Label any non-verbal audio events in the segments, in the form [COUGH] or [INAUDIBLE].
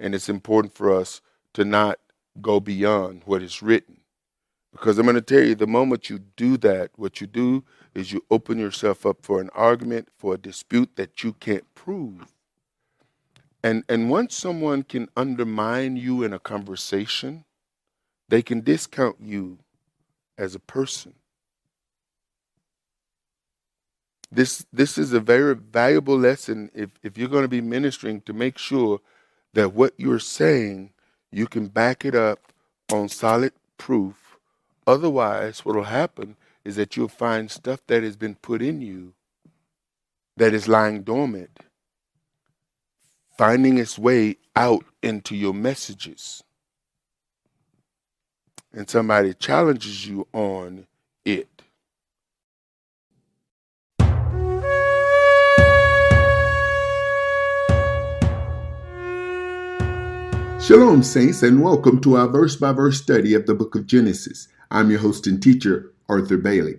and it's important for us to not go beyond what is written. Because I'm going to tell you, the moment you do that, what you do is you open yourself up for an argument, for a dispute that you can't prove. And, and once someone can undermine you in a conversation, they can discount you as a person. This, this is a very valuable lesson if, if you're going to be ministering to make sure that what you're saying, you can back it up on solid proof. Otherwise, what will happen is that you'll find stuff that has been put in you that is lying dormant, finding its way out into your messages. And somebody challenges you on it. Shalom, Saints, and welcome to our verse by verse study of the book of Genesis. I'm your host and teacher, Arthur Bailey.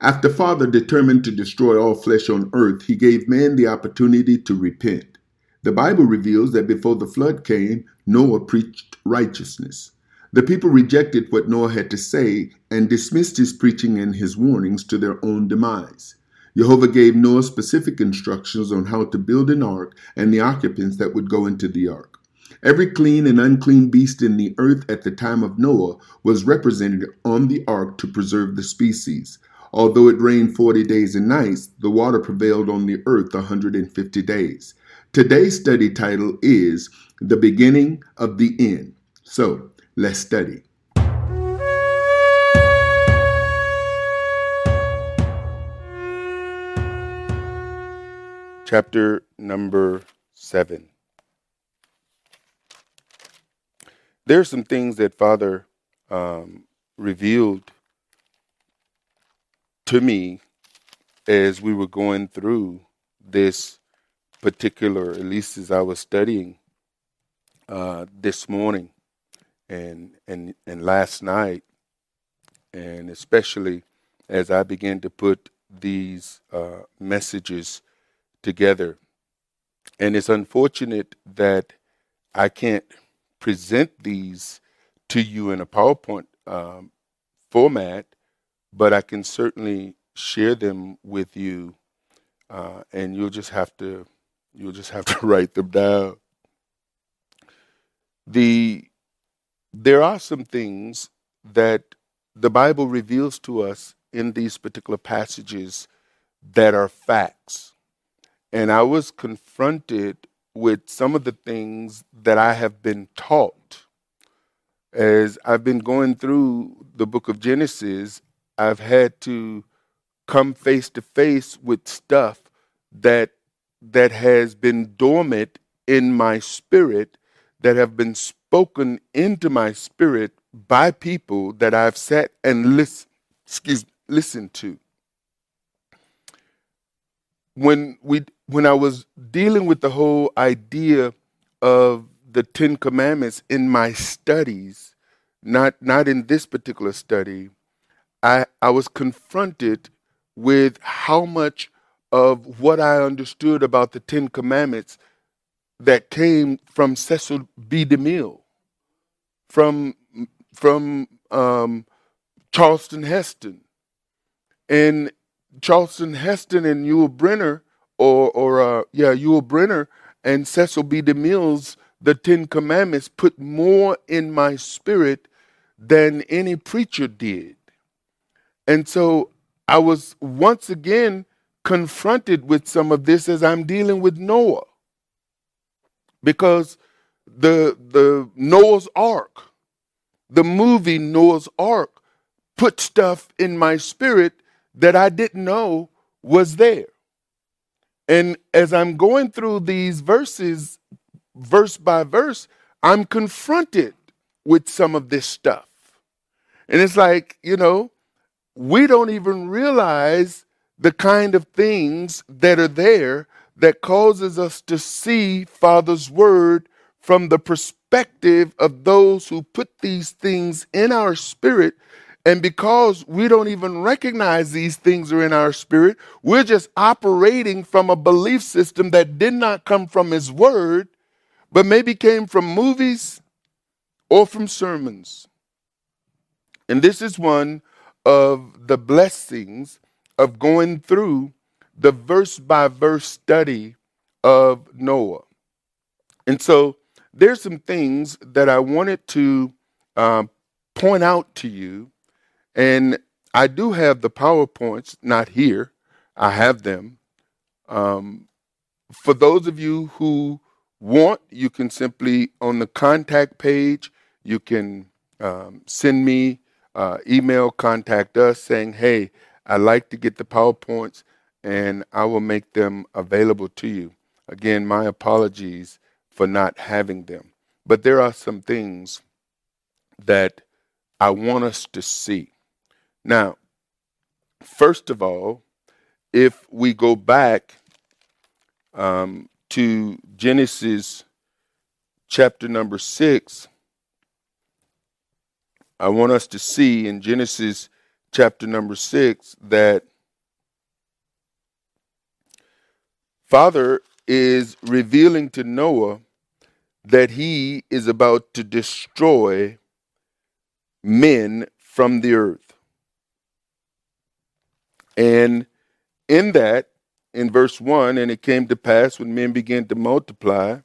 After Father determined to destroy all flesh on earth, he gave man the opportunity to repent. The Bible reveals that before the flood came, Noah preached righteousness. The people rejected what Noah had to say and dismissed his preaching and his warnings to their own demise. Jehovah gave Noah specific instructions on how to build an ark and the occupants that would go into the ark. Every clean and unclean beast in the earth at the time of Noah was represented on the ark to preserve the species. Although it rained 40 days and nights, the water prevailed on the earth 150 days. Today's study title is The Beginning of the End. So, let's study. Chapter number 7. There are some things that Father um, revealed to me as we were going through this particular, at least as I was studying uh, this morning and and and last night, and especially as I began to put these uh, messages together. And it's unfortunate that I can't present these to you in a PowerPoint um, format, but I can certainly share them with you, uh, and you'll just have to you'll just have [LAUGHS] to write them down. The there are some things that the Bible reveals to us in these particular passages that are facts. And I was confronted with some of the things that I have been taught. As I've been going through the book of Genesis, I've had to come face to face with stuff that that has been dormant in my spirit that have been spoken into my spirit by people that I've sat and listen, excuse, listened to when we when I was dealing with the whole idea of the Ten Commandments in my studies, not not in this particular study, I I was confronted with how much of what I understood about the Ten Commandments that came from Cecil B. DeMille, from from um, Charlton Heston, and Charleston Heston and Yul Brynner, or or uh, yeah, Yul Brynner and Cecil B. DeMille's The Ten Commandments put more in my spirit than any preacher did. And so I was once again confronted with some of this as I'm dealing with Noah. Because the the Noah's Ark, the movie Noah's Ark, put stuff in my spirit that I didn't know was there. And as I'm going through these verses, verse by verse, I'm confronted with some of this stuff. And it's like, you know, we don't even realize the kind of things that are there that causes us to see Father's word from the perspective of those who put these things in our spirit and because we don't even recognize these things are in our spirit, we're just operating from a belief system that did not come from His Word, but maybe came from movies or from sermons. And this is one of the blessings of going through the verse by verse study of Noah. And so there's some things that I wanted to um, point out to you. And I do have the PowerPoints, not here. I have them. Um, for those of you who want, you can simply, on the contact page, you can um, send me uh, email, contact us saying, hey, I'd like to get the PowerPoints and I will make them available to you. Again, my apologies for not having them. But there are some things that I want us to see. Now, first of all, if we go back um, to Genesis chapter number six, I want us to see in Genesis chapter number six that Father is revealing to Noah that he is about to destroy men from the earth. And in that, in verse 1, and it came to pass when men began to multiply,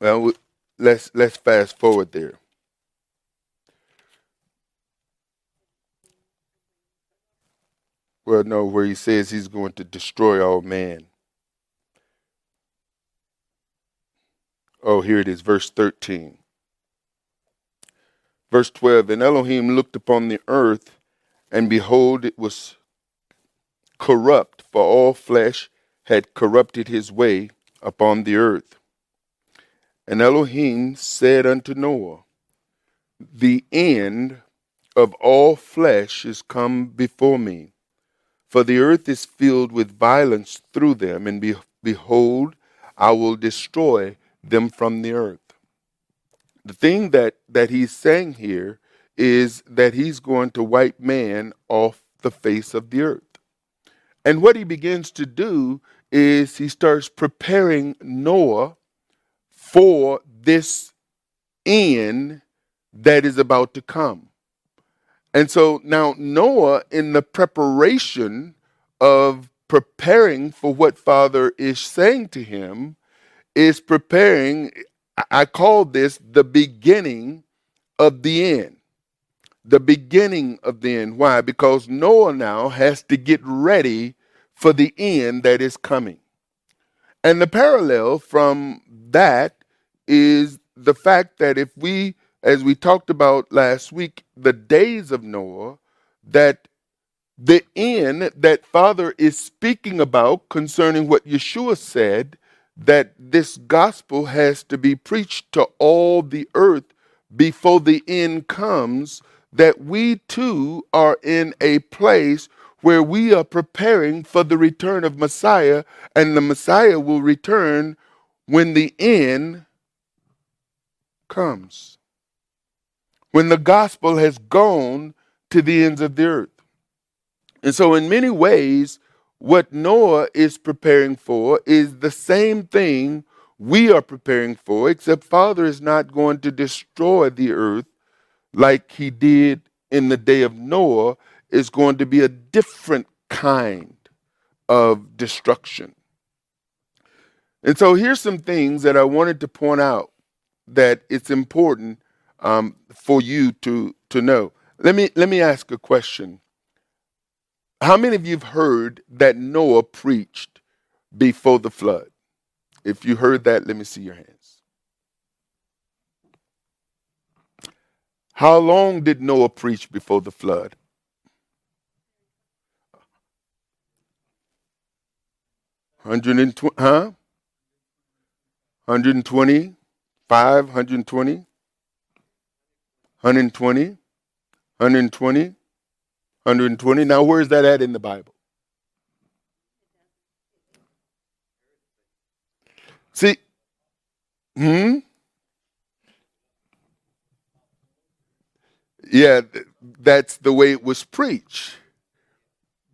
well, let's let's fast forward there. Well, no, where he says he's going to destroy all man. Oh, here it is, verse 13. Verse 12 And Elohim looked upon the earth, and behold, it was corrupt, for all flesh had corrupted his way upon the earth. And Elohim said unto Noah, The end of all flesh is come before me for the earth is filled with violence through them, and be, behold, I will destroy them from the earth. The thing that, that he's saying here is that he's going to wipe man off the face of the earth. And what he begins to do is he starts preparing Noah for this end that is about to come. And so now Noah, in the preparation of preparing for what Father is saying to him, is preparing. I call this the beginning of the end. The beginning of the end. Why? Because Noah now has to get ready for the end that is coming. And the parallel from that is the fact that if we as we talked about last week, the days of Noah, that the end that Father is speaking about concerning what Yeshua said, that this gospel has to be preached to all the earth before the end comes, that we too are in a place where we are preparing for the return of Messiah, and the Messiah will return when the end comes when the gospel has gone to the ends of the earth. And so, in many ways, what Noah is preparing for is the same thing we are preparing for, except Father is not going to destroy the earth like he did in the day of Noah. It's going to be a different kind of destruction. And so here's some things that I wanted to point out that it's important um, for you to to know. Let me let me ask a question. How many of you have heard that Noah preached before the flood? If you heard that, let me see your hands. How long did Noah preach before the flood? Hundred and twenty, huh? Hundred and twenty, five, hundred and twenty. 120, 120, 120. Now, where is that at in the Bible? See, hmm? Yeah, that's the way it was preached.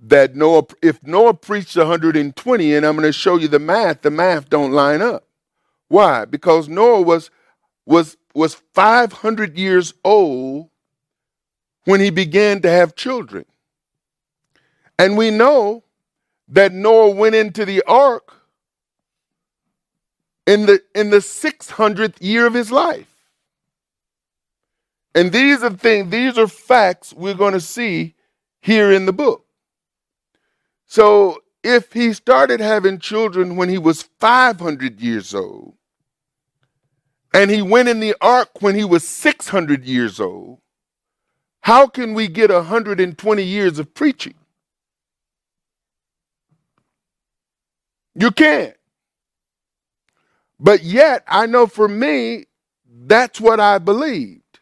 that Noah, if Noah preached 120, and I'm going to show you the math, the math don't line up. Why? Because Noah was was was 500 years old when he began to have children. And we know that Noah went into the ark in the in the 600th year of his life. And these are things these are facts we're going to see here in the book. So if he started having children when he was 500 years old and he went in the ark when he was 600 years old, how can we get 120 years of preaching? You can't. But yet, I know for me, that's what I believed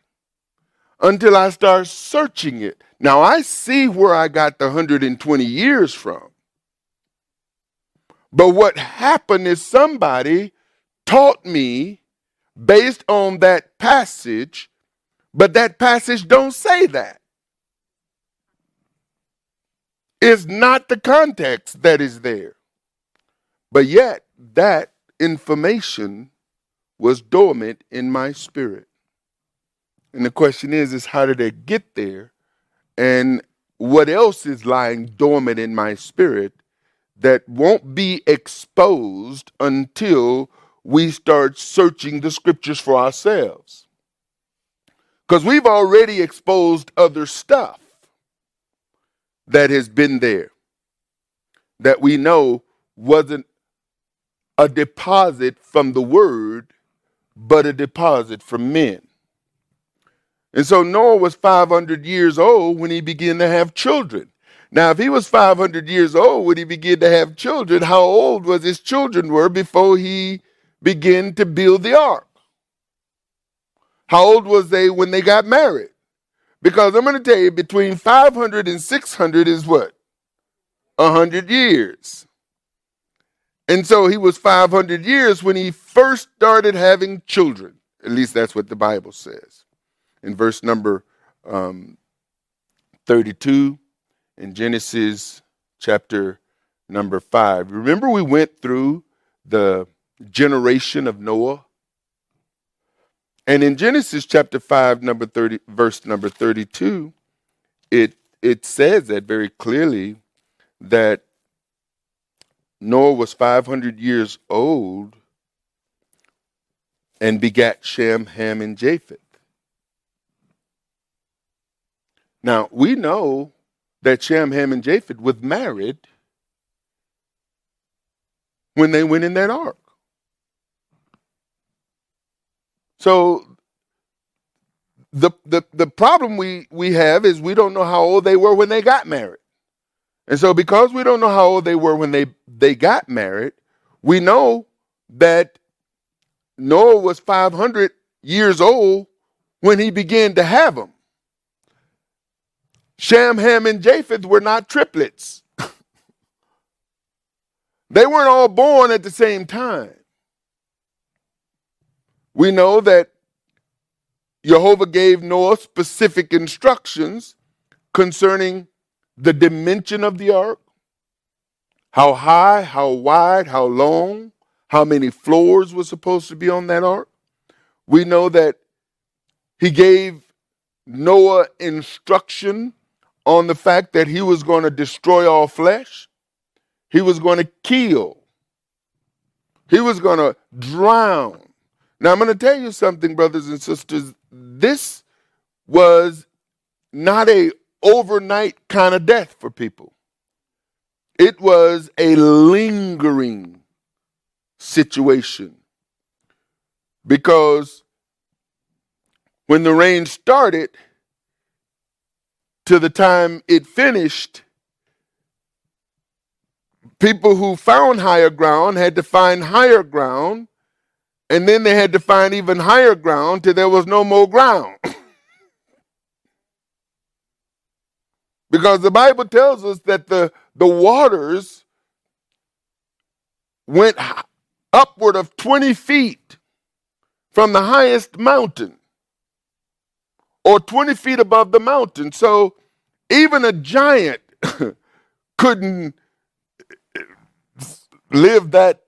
until I start searching it. Now, I see where I got the 120 years from. But what happened is somebody taught me based on that passage, but that passage don't say that. It's not the context that is there. But yet, that information was dormant in my spirit. And the question is, is how did it get there? And what else is lying dormant in my spirit that won't be exposed until we start searching the scriptures for ourselves? Because we've already exposed other stuff that has been there that we know wasn't a deposit from the word, but a deposit from men. And so Noah was 500 years old when he began to have children. Now, if he was 500 years old when he began to have children, how old was his children were before he began to build the ark? How old was they when they got married? Because I'm going to tell you, between 500 and 600 is what? 100 years. And so he was 500 years when he first started having children. At least that's what the Bible says. In verse number um, 32 in Genesis chapter number 5. Remember, we went through the generation of Noah? And in Genesis chapter 5, number 30, verse number 32, it, it says that very clearly that Noah was 500 years old and begat Shem, Ham, and Japheth. Now, we know that Shem, Ham, and Japheth was married when they went in that ark. So the, the, the problem we, we have is we don't know how old they were when they got married. And so, because we don't know how old they were when they, they got married, we know that Noah was 500 years old when he began to have them. Shem, Ham, and Japheth were not triplets. [LAUGHS] they weren't all born at the same time. We know that Jehovah gave Noah specific instructions concerning the dimension of the ark, how high, how wide, how long, how many floors were supposed to be on that ark. We know that he gave Noah instruction on the fact that he was going to destroy all flesh, he was going to kill, he was going to drown. Now, I'm going to tell you something, brothers and sisters. This was not a overnight kind of death for people. It was a lingering situation because when the rain started to the time it finished, people who found higher ground had to find higher ground, and then they had to find even higher ground till there was no more ground. [LAUGHS] Because the Bible tells us that the, the waters went upward of 20 feet from the highest mountain or 20 feet above the mountain. So even a giant [LAUGHS] couldn't eh, eh, live that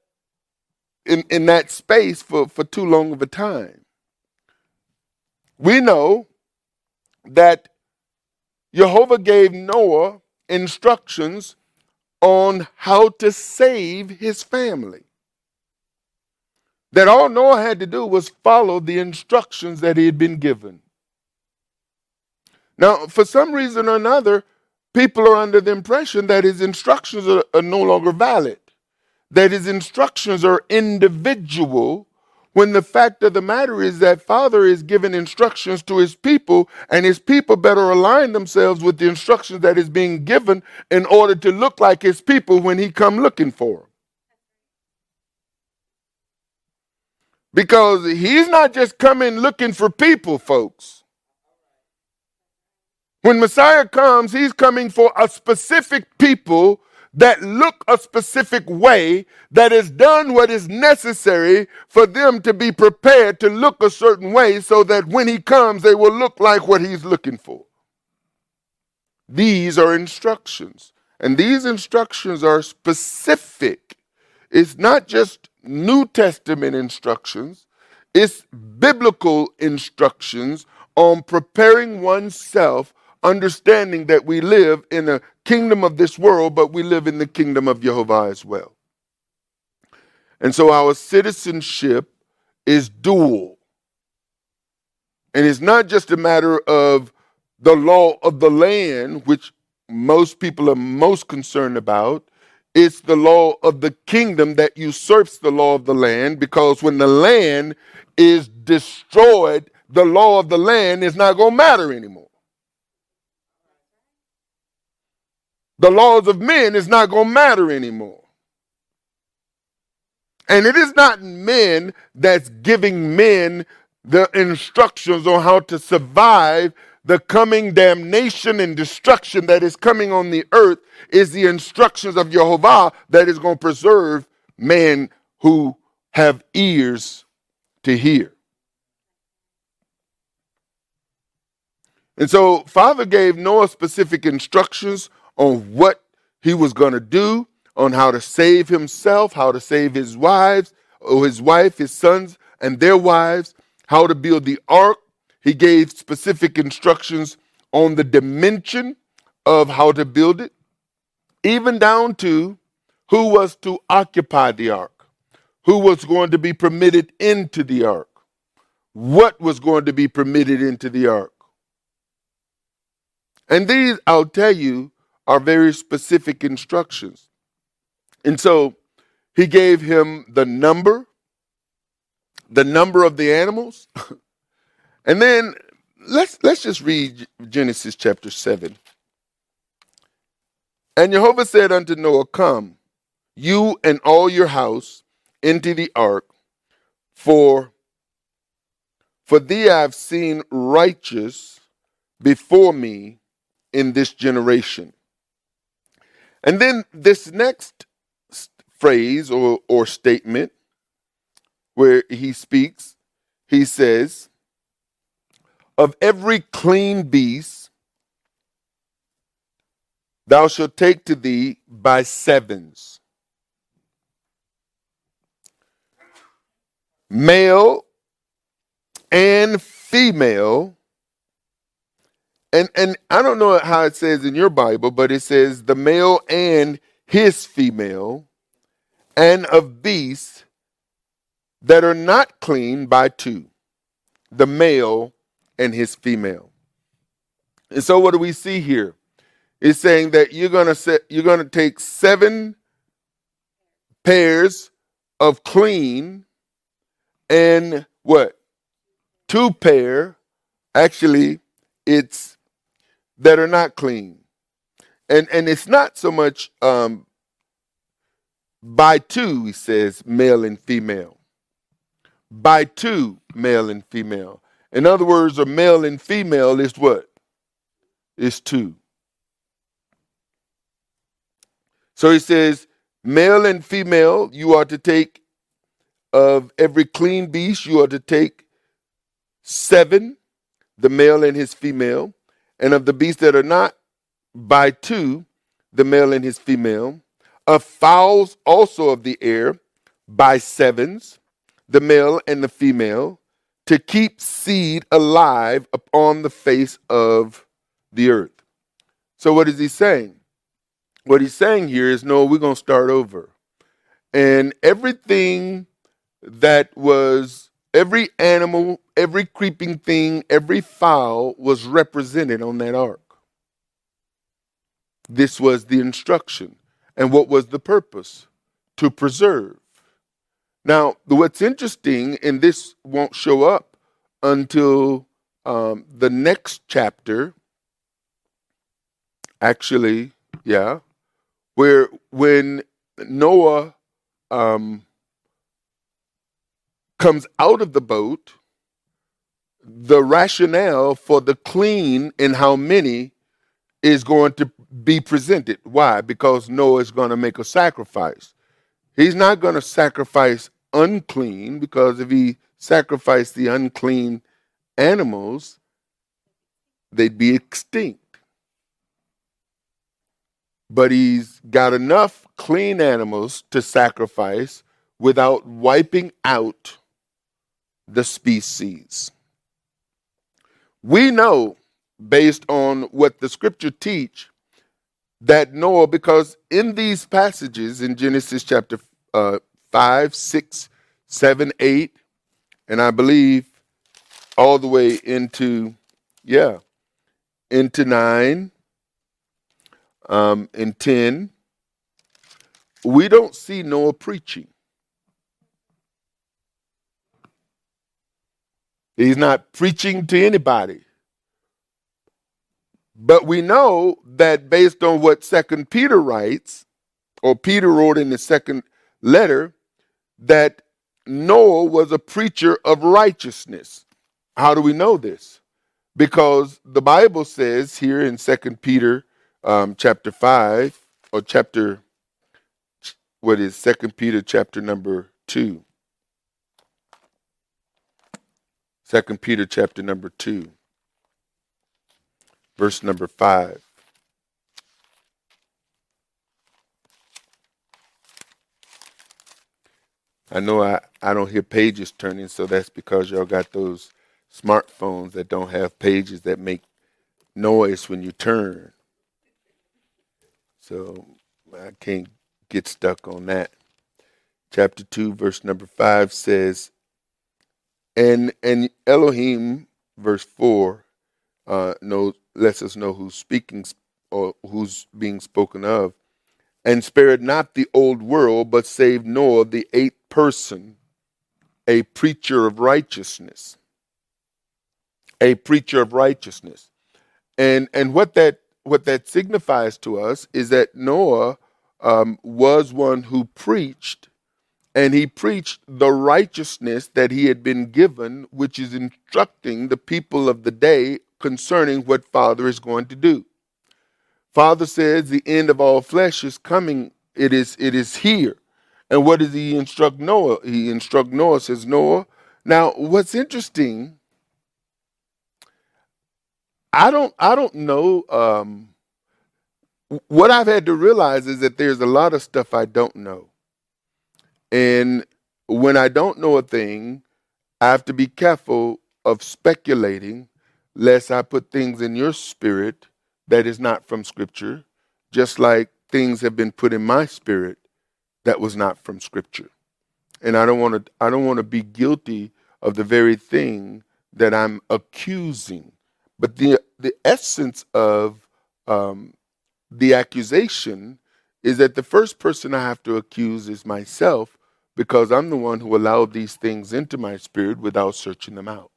in, in that space for, for too long of a time. We know that Jehovah gave Noah instructions on how to save his family. That all Noah had to do was follow the instructions that he had been given. Now, for some reason or another, people are under the impression that his instructions are, are no longer valid, that his instructions are individual when the fact of the matter is that Father is giving instructions to his people, and his people better align themselves with the instructions that is being given in order to look like his people when he come looking for them. Because he's not just coming looking for people, folks. When Messiah comes, he's coming for a specific people that look a specific way, that has done what is necessary for them to be prepared to look a certain way so that when he comes, they will look like what he's looking for. These are instructions, and these instructions are specific. It's not just New Testament instructions, it's biblical instructions on preparing oneself understanding that we live in a kingdom of this world, but we live in the kingdom of Jehovah as well. And so our citizenship is dual. And it's not just a matter of the law of the land, which most people are most concerned about. It's the law of the kingdom that usurps the law of the land because when the land is destroyed, the law of the land is not going to matter anymore. The laws of men is not going to matter anymore. And it is not men that's giving men the instructions on how to survive the coming damnation and destruction that is coming on the earth is the instructions of Jehovah that is going to preserve men who have ears to hear. And so Father gave Noah specific instructions on what he was going to do, on how to save himself, how to save his wives, or his wife, his sons, and their wives, how to build the ark. He gave specific instructions on the dimension of how to build it, even down to who was to occupy the ark, who was going to be permitted into the ark, what was going to be permitted into the ark. And these, I'll tell you, are very specific instructions. And so he gave him the number, the number of the animals. [LAUGHS] and then let's let's just read Genesis chapter 7. And Jehovah said unto Noah, Come, you and all your house into the ark, for for thee I have seen righteous before me in this generation. And then this next phrase or, or statement where he speaks, he says, Of every clean beast thou shalt take to thee by sevens. Male and female and and I don't know how it says in your Bible, but it says the male and his female, and of beasts that are not clean by two, the male and his female. And so what do we see here? It's saying that you're gonna set you're gonna take seven pairs of clean and what? Two pair. Actually, it's that are not clean. And and it's not so much um, by two, he says, male and female. By two, male and female. In other words, a male and female is what? Is two. So he says, male and female, you are to take of every clean beast, you are to take seven, the male and his female and of the beasts that are not by two, the male and his female, of fowls also of the air by sevens, the male and the female, to keep seed alive upon the face of the earth. So, what is he saying? What he's saying here is no, we're going to start over. And everything that was, every animal, every creeping thing, every fowl was represented on that ark. This was the instruction. And what was the purpose? To preserve. Now, what's interesting, and this won't show up until um, the next chapter, actually, yeah, where when Noah um, comes out of the boat, the rationale for the clean and how many is going to be presented. Why? Because Noah is going to make a sacrifice. He's not going to sacrifice unclean because if he sacrificed the unclean animals, they'd be extinct. But he's got enough clean animals to sacrifice without wiping out the species. We know based on what the scripture teach that Noah, because in these passages in Genesis chapter uh, 5, 6, 7, 8, and I believe all the way into, yeah, into 9 um, and 10, we don't see Noah preaching. He's not preaching to anybody. But we know that based on what Second Peter writes, or Peter wrote in the second letter, that Noah was a preacher of righteousness. How do we know this? Because the Bible says here in Second Peter um, chapter five or chapter what is Second Peter chapter number two. Second Peter chapter number two verse number 5. I know I, I don't hear pages turning, so that's because y'all got those smartphones that don't have pages that make noise when you turn. So I can't get stuck on that. Chapter 2, verse number 5 says, And and Elohim, verse 4, uh, knows lets us know who's speaking or who's being spoken of. And spared not the old world, but saved Noah, the eighth person, a preacher of righteousness. A preacher of righteousness. And and what that what that signifies to us is that Noah um, was one who preached, and he preached the righteousness that he had been given, which is instructing the people of the day concerning what Father is going to do. Father says the end of all flesh is coming. It is it is here. And what does he instruct Noah? He instruct Noah says Noah. Now, what's interesting? I don't I don't know. Um, what I've had to realize is that there's a lot of stuff I don't know, and when I don't know a thing, I have to be careful of speculating lest I put things in your spirit that is not from Scripture, just like things have been put in my spirit that was not from Scripture. And I don't want to. I don't want to be guilty of the very thing that I'm accusing. But the the essence of um, the accusation is that the first person I have to accuse is myself because I'm the one who allowed these things into my spirit without searching them out.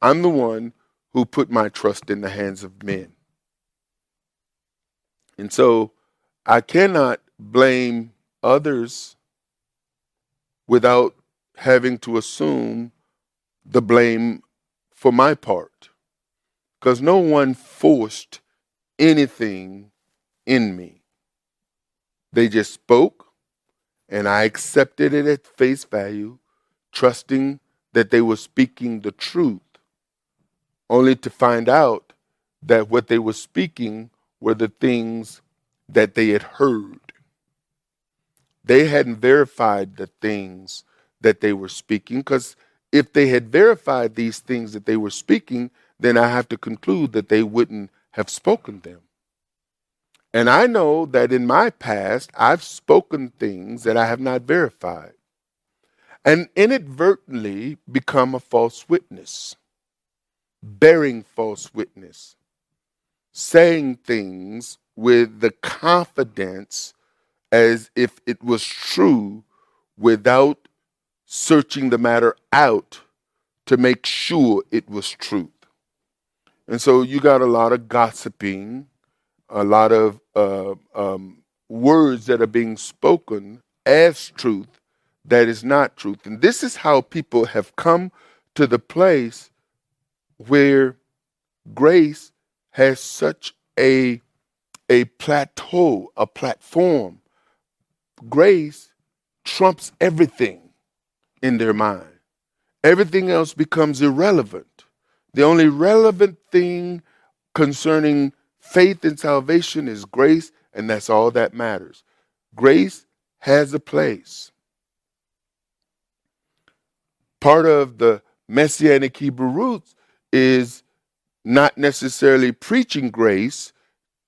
I'm the one who put my trust in the hands of men. And so I cannot blame others without having to assume the blame for my part. Because no one forced anything in me. They just spoke, and I accepted it at face value, trusting that they were speaking the truth only to find out that what they were speaking were the things that they had heard. They hadn't verified the things that they were speaking because if they had verified these things that they were speaking, then I have to conclude that they wouldn't have spoken them. And I know that in my past, I've spoken things that I have not verified and inadvertently become a false witness, bearing false witness, saying things with the confidence as if it was true without searching the matter out to make sure it was truth. And so you got a lot of gossiping, a lot of uh, um, words that are being spoken as truth that is not truth. And this is how people have come to the place where grace has such a, a plateau, a platform. Grace trumps everything in their mind. Everything else becomes irrelevant. The only relevant thing concerning faith in salvation is grace, and that's all that matters. Grace has a place. Part of the Messianic Hebrew roots is not necessarily preaching grace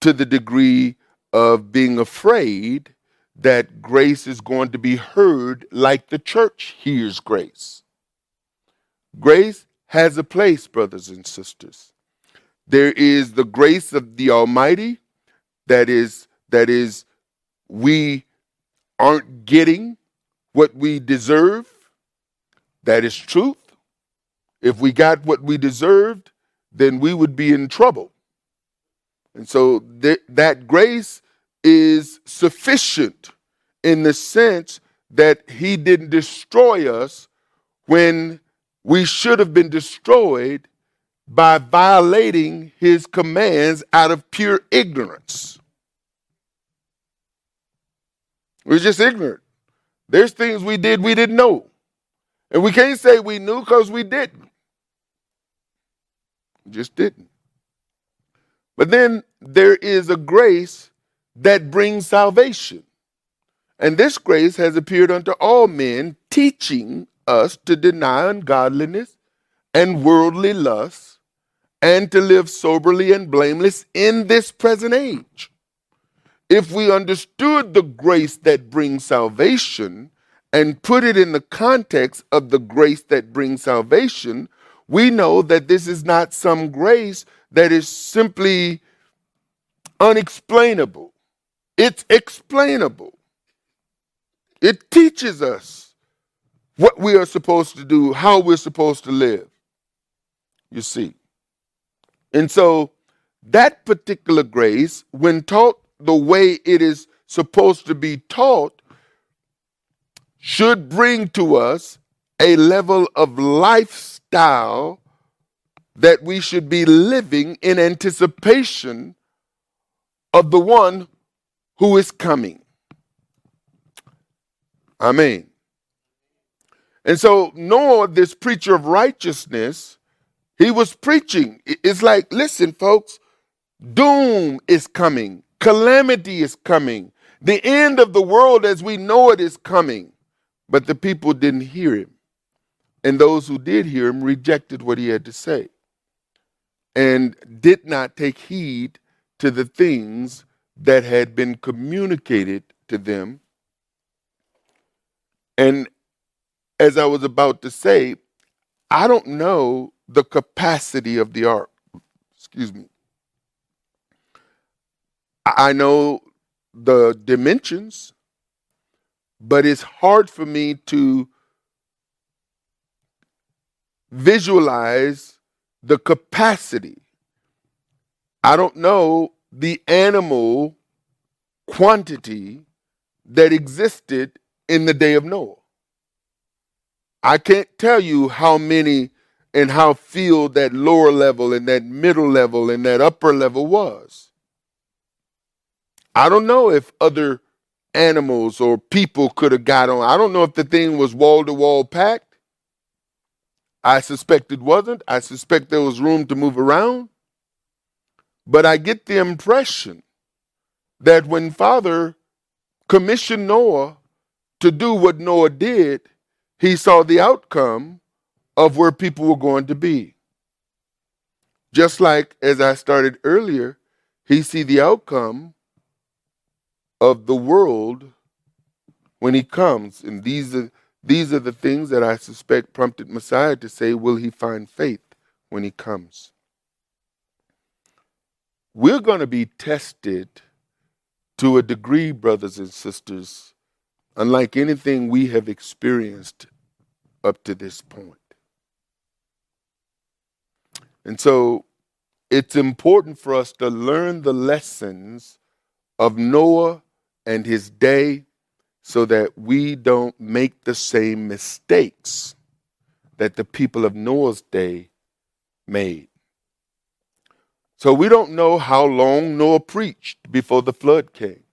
to the degree of being afraid that grace is going to be heard like the church hears grace. Grace has a place, brothers and sisters. There is the grace of the Almighty that is that is we aren't getting what we deserve. That is truth. If we got what we deserved, then we would be in trouble. And so th- that grace is sufficient in the sense that he didn't destroy us when we should have been destroyed by violating his commands out of pure ignorance. We're just ignorant. There's things we did we didn't know. And we can't say we knew because we didn't. We just didn't. But then there is a grace that brings salvation. And this grace has appeared unto all men, teaching us to deny ungodliness and worldly lusts, and to live soberly and blameless in this present age. If we understood the grace that brings salvation and put it in the context of the grace that brings salvation, we know that this is not some grace that is simply unexplainable. It's explainable. It teaches us what we are supposed to do, how we're supposed to live. You see. And so that particular grace, when taught the way it is supposed to be taught, should bring to us a level of lifestyle that we should be living in anticipation of the one who is coming. Amen. And so Noah, this preacher of righteousness, he was preaching. It's like, listen, folks, doom is coming, calamity is coming, the end of the world as we know it is coming. But the people didn't hear him. And those who did hear him rejected what he had to say and did not take heed to the things that had been communicated to them and as I was about to say, I don't know the capacity of the ark. Excuse me. I know the dimensions, but it's hard for me to visualize the capacity. I don't know the animal quantity that existed in the day of Noah. I can't tell you how many and how filled that lower level and that middle level and that upper level was. I don't know if other animals or people could have got on. I don't know if the thing was wall to wall packed. I suspect it wasn't. I suspect there was room to move around. But I get the impression that when Father commissioned Noah to do what Noah did, he saw the outcome of where people were going to be. Just like as I started earlier, he see the outcome of the world when he comes. And these are these are the things that I suspect prompted Messiah to say, Will he find faith when he comes? We're going to be tested to a degree, brothers and sisters, unlike anything we have experienced up to this point. And so it's important for us to learn the lessons of Noah and his day so that we don't make the same mistakes that the people of Noah's day made. So we don't know how long Noah preached before the flood came.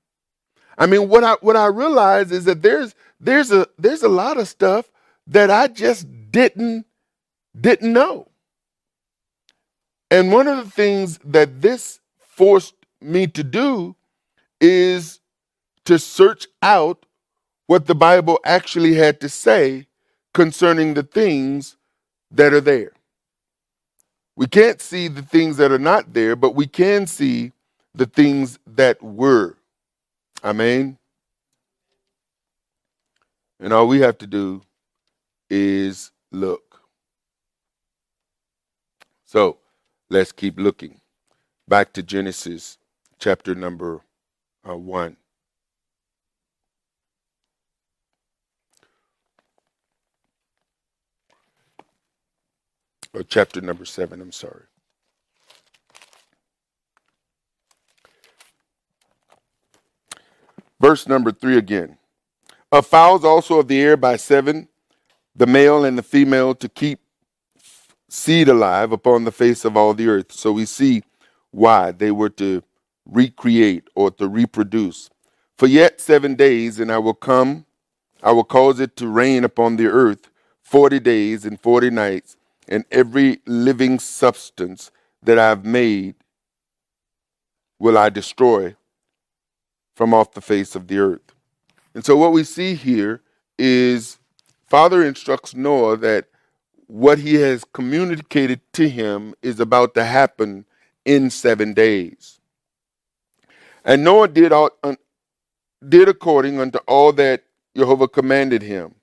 I mean, what I what I realize is that there's there's a there's a lot of stuff that I just didn't didn't know. And one of the things that this forced me to do is to search out what the Bible actually had to say concerning the things that are there. We can't see the things that are not there, but we can see the things that were. Amen. And all we have to do is look. So let's keep looking. Back to Genesis chapter number uh, 1. Or chapter number 7, I'm sorry. Verse number 3 again. Of fowls also of the air by seven, the male and the female to keep seed alive upon the face of all the earth. So we see why they were to recreate or to reproduce. For yet seven days, and I will come, I will cause it to rain upon the earth forty days and forty nights, and every living substance that I've made will I destroy from off the face of the earth. And so what we see here is Father instructs Noah that what he has communicated to him is about to happen in seven days. And Noah did all, did according unto all that Jehovah commanded him.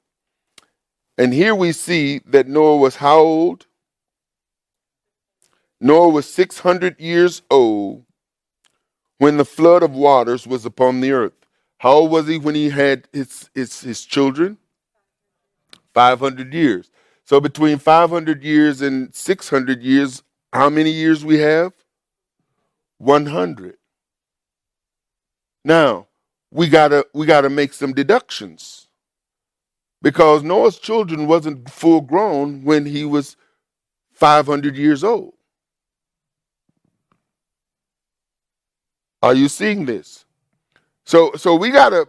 And here we see that Noah was how old? Noah was 600 years old when the flood of waters was upon the earth. How old was he when he had his, his, his children? 500 years. So between 500 years and 600 years, how many years we have? 100. Now, we got to we got to make some deductions. Because Noah's children wasn't full grown when he was 500 years old. Are you seeing this? So so we got to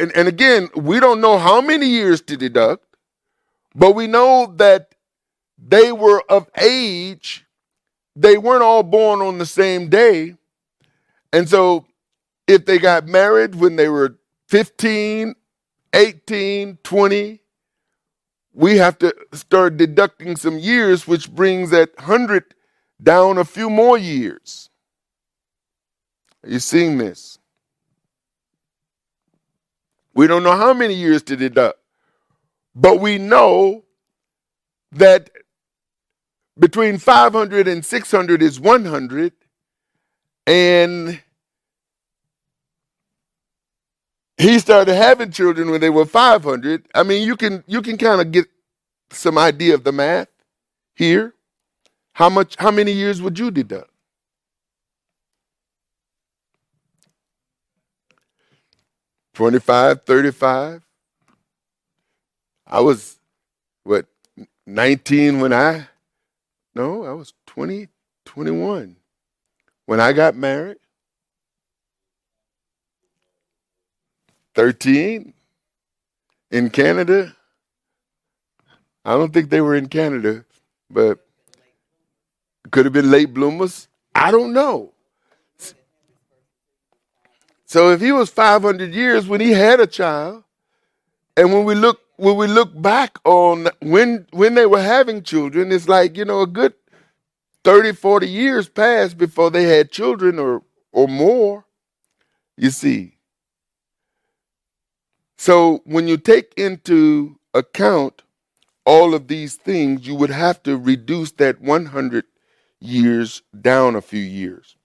and, and again, we don't know how many years to deduct, but we know that they were of age. They weren't all born on the same day. And so if they got married when they were 15, 18, 20, we have to start deducting some years, which brings that 100 down a few more years. Are you seeing this? We don't know how many years to deduct, but we know that between 500 and 600 is 100, and he started having children when they were 500 i mean you can you can kind of get some idea of the math here. How much how many years would you deduct? Twenty-five, thirty-five. I was what 19 when I no, I was 20, 21 when I got married. 13 in Canada. I don't think they were in Canada, but could have been late bloomers. I don't know. So if he was 500 years when he had a child, and when we look when we look back on when when they were having children, it's like, you know, a good 30, 40 years passed before they had children or or more. You see. So when you take into account all of these things, you would have to reduce that 100 years down a few years.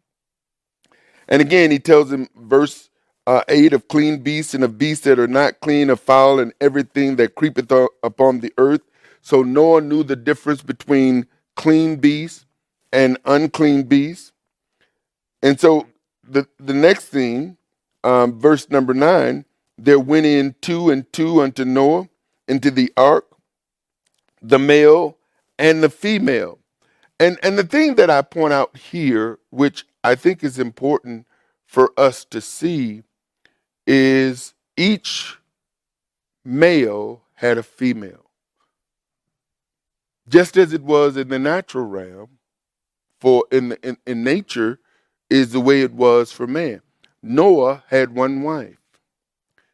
And again, he tells him, verse uh, 8 of clean beasts and of beasts that are not clean, of fowl and everything that creepeth upon the earth. So Noah knew the difference between clean beasts and unclean beasts. And so the, the next thing, um, verse number 9, there went in two and two unto Noah into the ark, the male and the female. And and the thing that I point out here, which I think is important for us to see, is each male had a female. Just as it was in the natural realm, for in, in, in nature, is the way it was for man. Noah had one wife.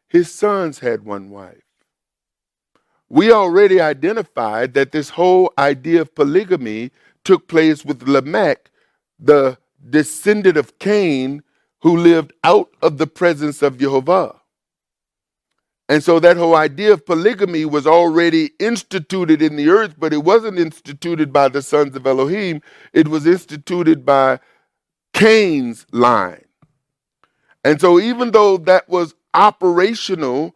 His sons had one wife we already identified that this whole idea of polygamy took place with Lamech, the descendant of Cain, who lived out of the presence of Jehovah. And so that whole idea of polygamy was already instituted in the earth, but it wasn't instituted by the sons of Elohim. It was instituted by Cain's line. And so even though that was operational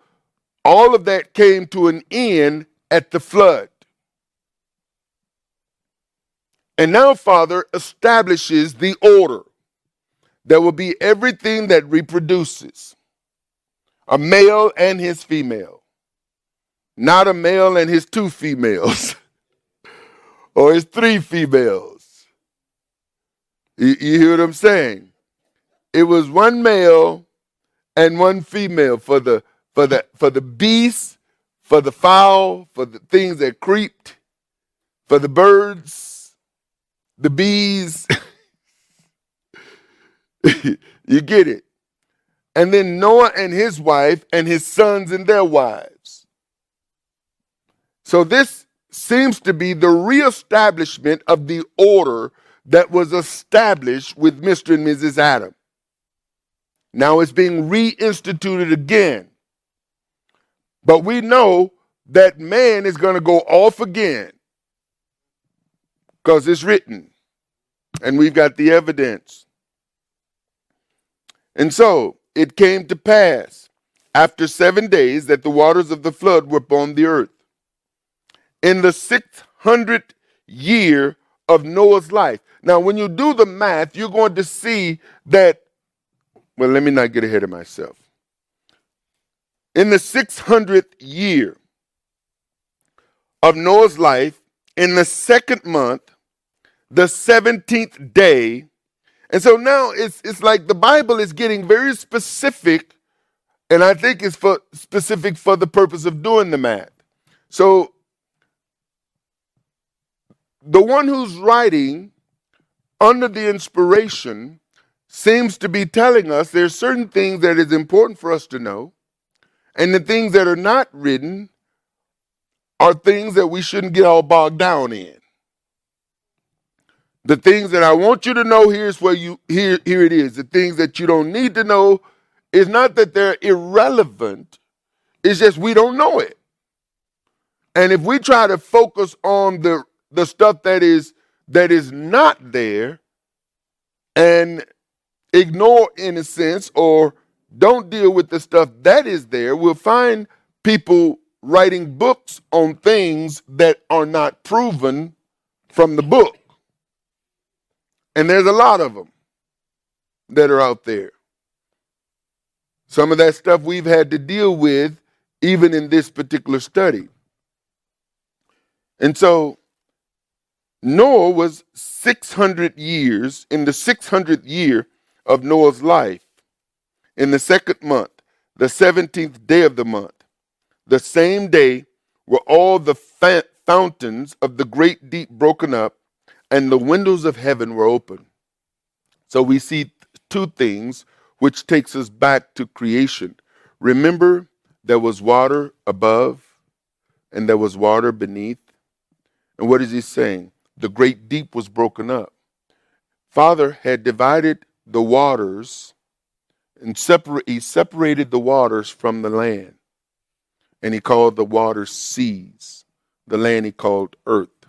all of that came to an end at the flood. And now, Father establishes the order. There will be everything that reproduces a male and his female, not a male and his two females [LAUGHS] or his three females. You, you hear what I'm saying? It was one male and one female for the for the for the beasts, for the fowl, for the things that creeped, for the birds, the bees. [LAUGHS] [LAUGHS] you get it. And then Noah and his wife and his sons and their wives. So this seems to be the reestablishment of the order that was established with Mr. and Mrs. Adam. Now it's being reinstituted again. But we know that man is going to go off again because it's written and we've got the evidence. And so it came to pass after seven days that the waters of the flood were upon the earth. In the six hundredth year of Noah's life. Now, when you do the math, you're going to see that. Well, let me not get ahead of myself in the 600th year of Noah's life, in the second month, the 17th day. And so now it's, it's like the Bible is getting very specific, and I think it's for specific for the purpose of doing the math. So the one who's writing under the inspiration seems to be telling us there's certain things that is important for us to know and the things that are not written are things that we shouldn't get all bogged down in. The things that I want you to know, here's where you here here it is. The things that you don't need to know is not that they're irrelevant, it's just we don't know it. And if we try to focus on the the stuff that is that is not there and ignore in a sense or don't deal with the stuff that is there, we'll find people writing books on things that are not proven from the book. And there's a lot of them that are out there. Some of that stuff we've had to deal with even in this particular study. And so Noah was 600 years, in the 600th year of Noah's life, in the second month, the 17th day of the month, the same day were all the fa- fountains of the great deep broken up, and the windows of heaven were open. So we see two things which takes us back to creation. Remember, there was water above and there was water beneath. And what is he saying? The great deep was broken up. Father had divided the waters and he separated the waters from the land. And he called the waters seas. The land he called earth.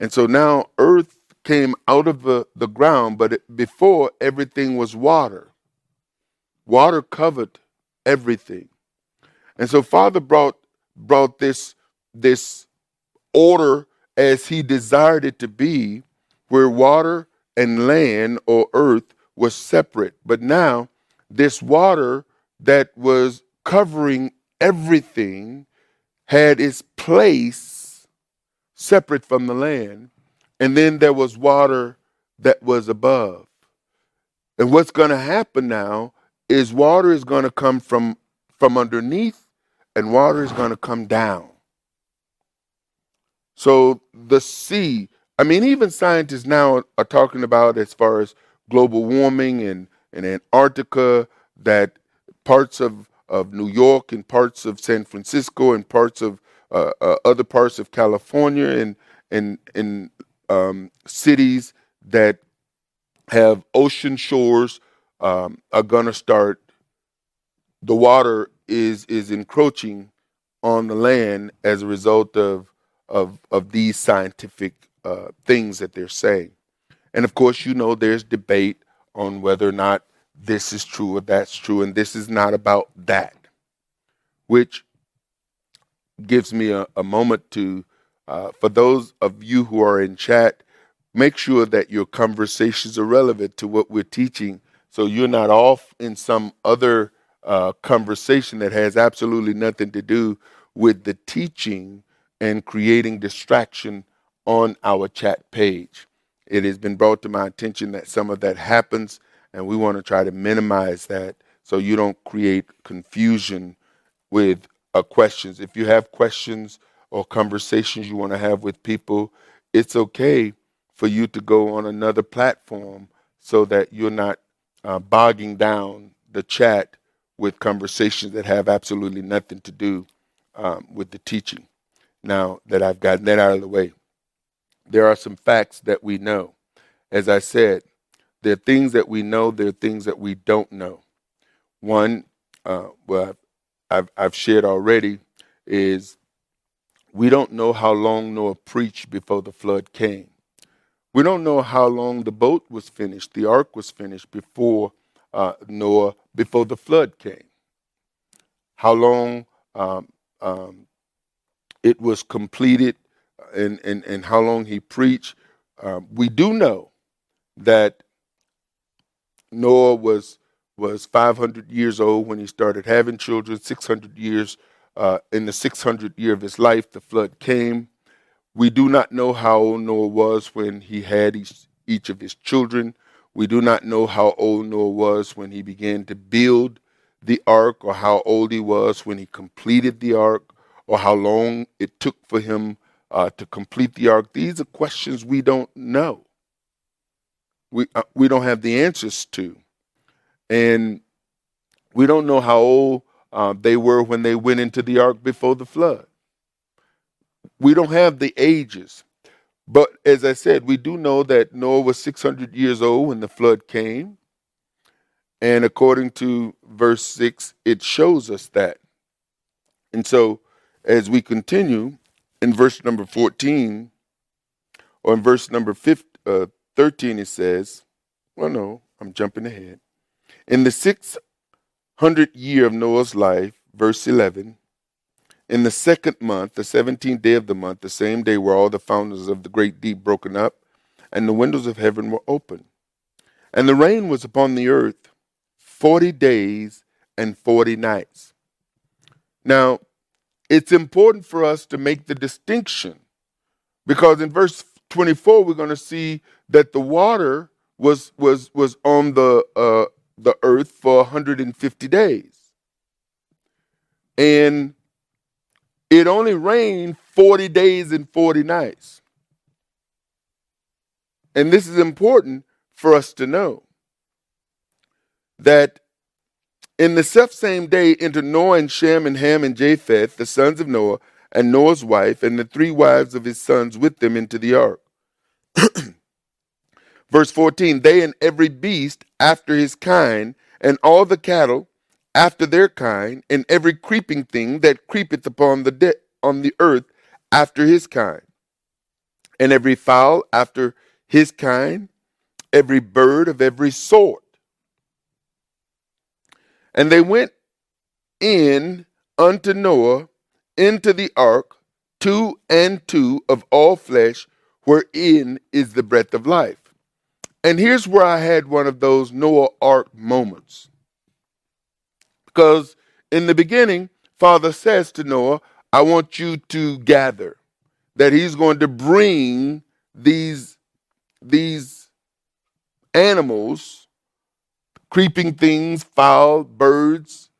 And so now earth came out of the, the ground, but it, before everything was water. Water covered everything. And so Father brought brought this this order as he desired it to be, where water and land or earth was separate. But now this water that was covering everything had its place separate from the land. And then there was water that was above. And what's going to happen now is water is going to come from from underneath and water is going to come down. So the sea, I mean, even scientists now are talking about as far as global warming and, and Antarctica, that parts of, of New York and parts of San Francisco and parts of uh, uh, other parts of California and, and, and um, cities that have ocean shores um, are to start the water is is encroaching on the land as a result of of of these scientific uh, things that they're saying. And of course, you know, there's debate on whether or not this is true or that's true, and this is not about that, which gives me a, a moment to, uh, for those of you who are in chat, make sure that your conversations are relevant to what we're teaching so you're not off in some other uh, conversation that has absolutely nothing to do with the teaching and creating distraction on our chat page. It has been brought to my attention that some of that happens, and we want to try to minimize that so you don't create confusion with uh, questions. If you have questions or conversations you want to have with people, it's okay for you to go on another platform so that you're not uh, bogging down the chat with conversations that have absolutely nothing to do um, with the teaching. Now that I've gotten that out of the way, there are some facts that we know. As I said, there are things that we know, there are things that we don't know. One, uh, well, I've, I've shared already, is we don't know how long Noah preached before the flood came. We don't know how long the boat was finished, the ark was finished before uh, Noah, before the flood came. How long um, um, it was completed and, and, and how long he preached. Um, we do know that Noah was was 500 years old when he started having children. 600 years uh, in the 600th year of his life, the flood came. We do not know how old Noah was when he had each, each of his children. We do not know how old Noah was when he began to build the ark, or how old he was when he completed the ark, or how long it took for him uh, to complete the ark. These are questions we don't know. We, uh, we don't have the answers to. And we don't know how old uh, they were when they went into the ark before the flood. We don't have the ages. But as I said, we do know that Noah was 600 years old when the flood came. And according to verse 6, it shows us that. And so as we continue in verse number 14, or in verse number 15, uh, 13, it says, well, no, I'm jumping ahead. In the 600th year of Noah's life, verse 11, in the second month, the 17th day of the month, the same day were all the fountains of the great deep broken up, and the windows of heaven were open. And the rain was upon the earth forty days and forty nights. Now, it's important for us to make the distinction because in verse 24 we're going to see that the water was was was on the uh, the earth for 150 days. And it only rained 40 days and 40 nights. And this is important for us to know. that in the self same day entered Noah and Shem and Ham and Japheth, the sons of Noah, and Noah's wife, and the three wives of his sons with them into the ark. [CLEARS THROAT] Verse 14 They and every beast after his kind, and all the cattle after their kind, and every creeping thing that creepeth upon the de- on the earth after his kind, and every fowl after his kind, every bird of every sort. And they went in unto Noah into the ark, two and two of all flesh, wherein is the breath of life. And here's where I had one of those Noah ark moments. Because in the beginning, Father says to Noah, I want you to gather, that he's going to bring these, these animals, creeping things, fowl, birds,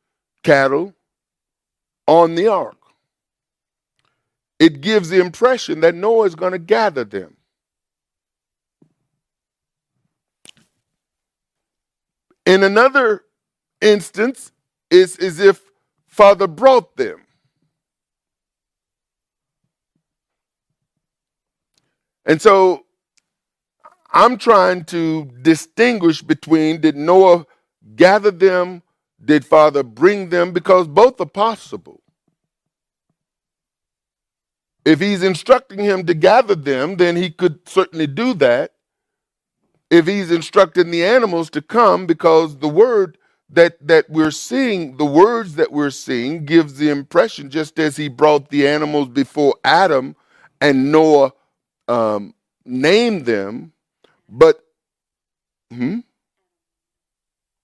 cattle, on the ark. It gives the impression that Noah is going to gather them. In another instance, it's as if Father brought them. And so I'm trying to distinguish between did Noah gather them, did Father bring them, because both are possible. If he's instructing him to gather them, then he could certainly do that. If he's instructing the animals to come, because the word that that we're seeing, the words that we're seeing, gives the impression, just as he brought the animals before Adam and Noah um, named them, but hmm?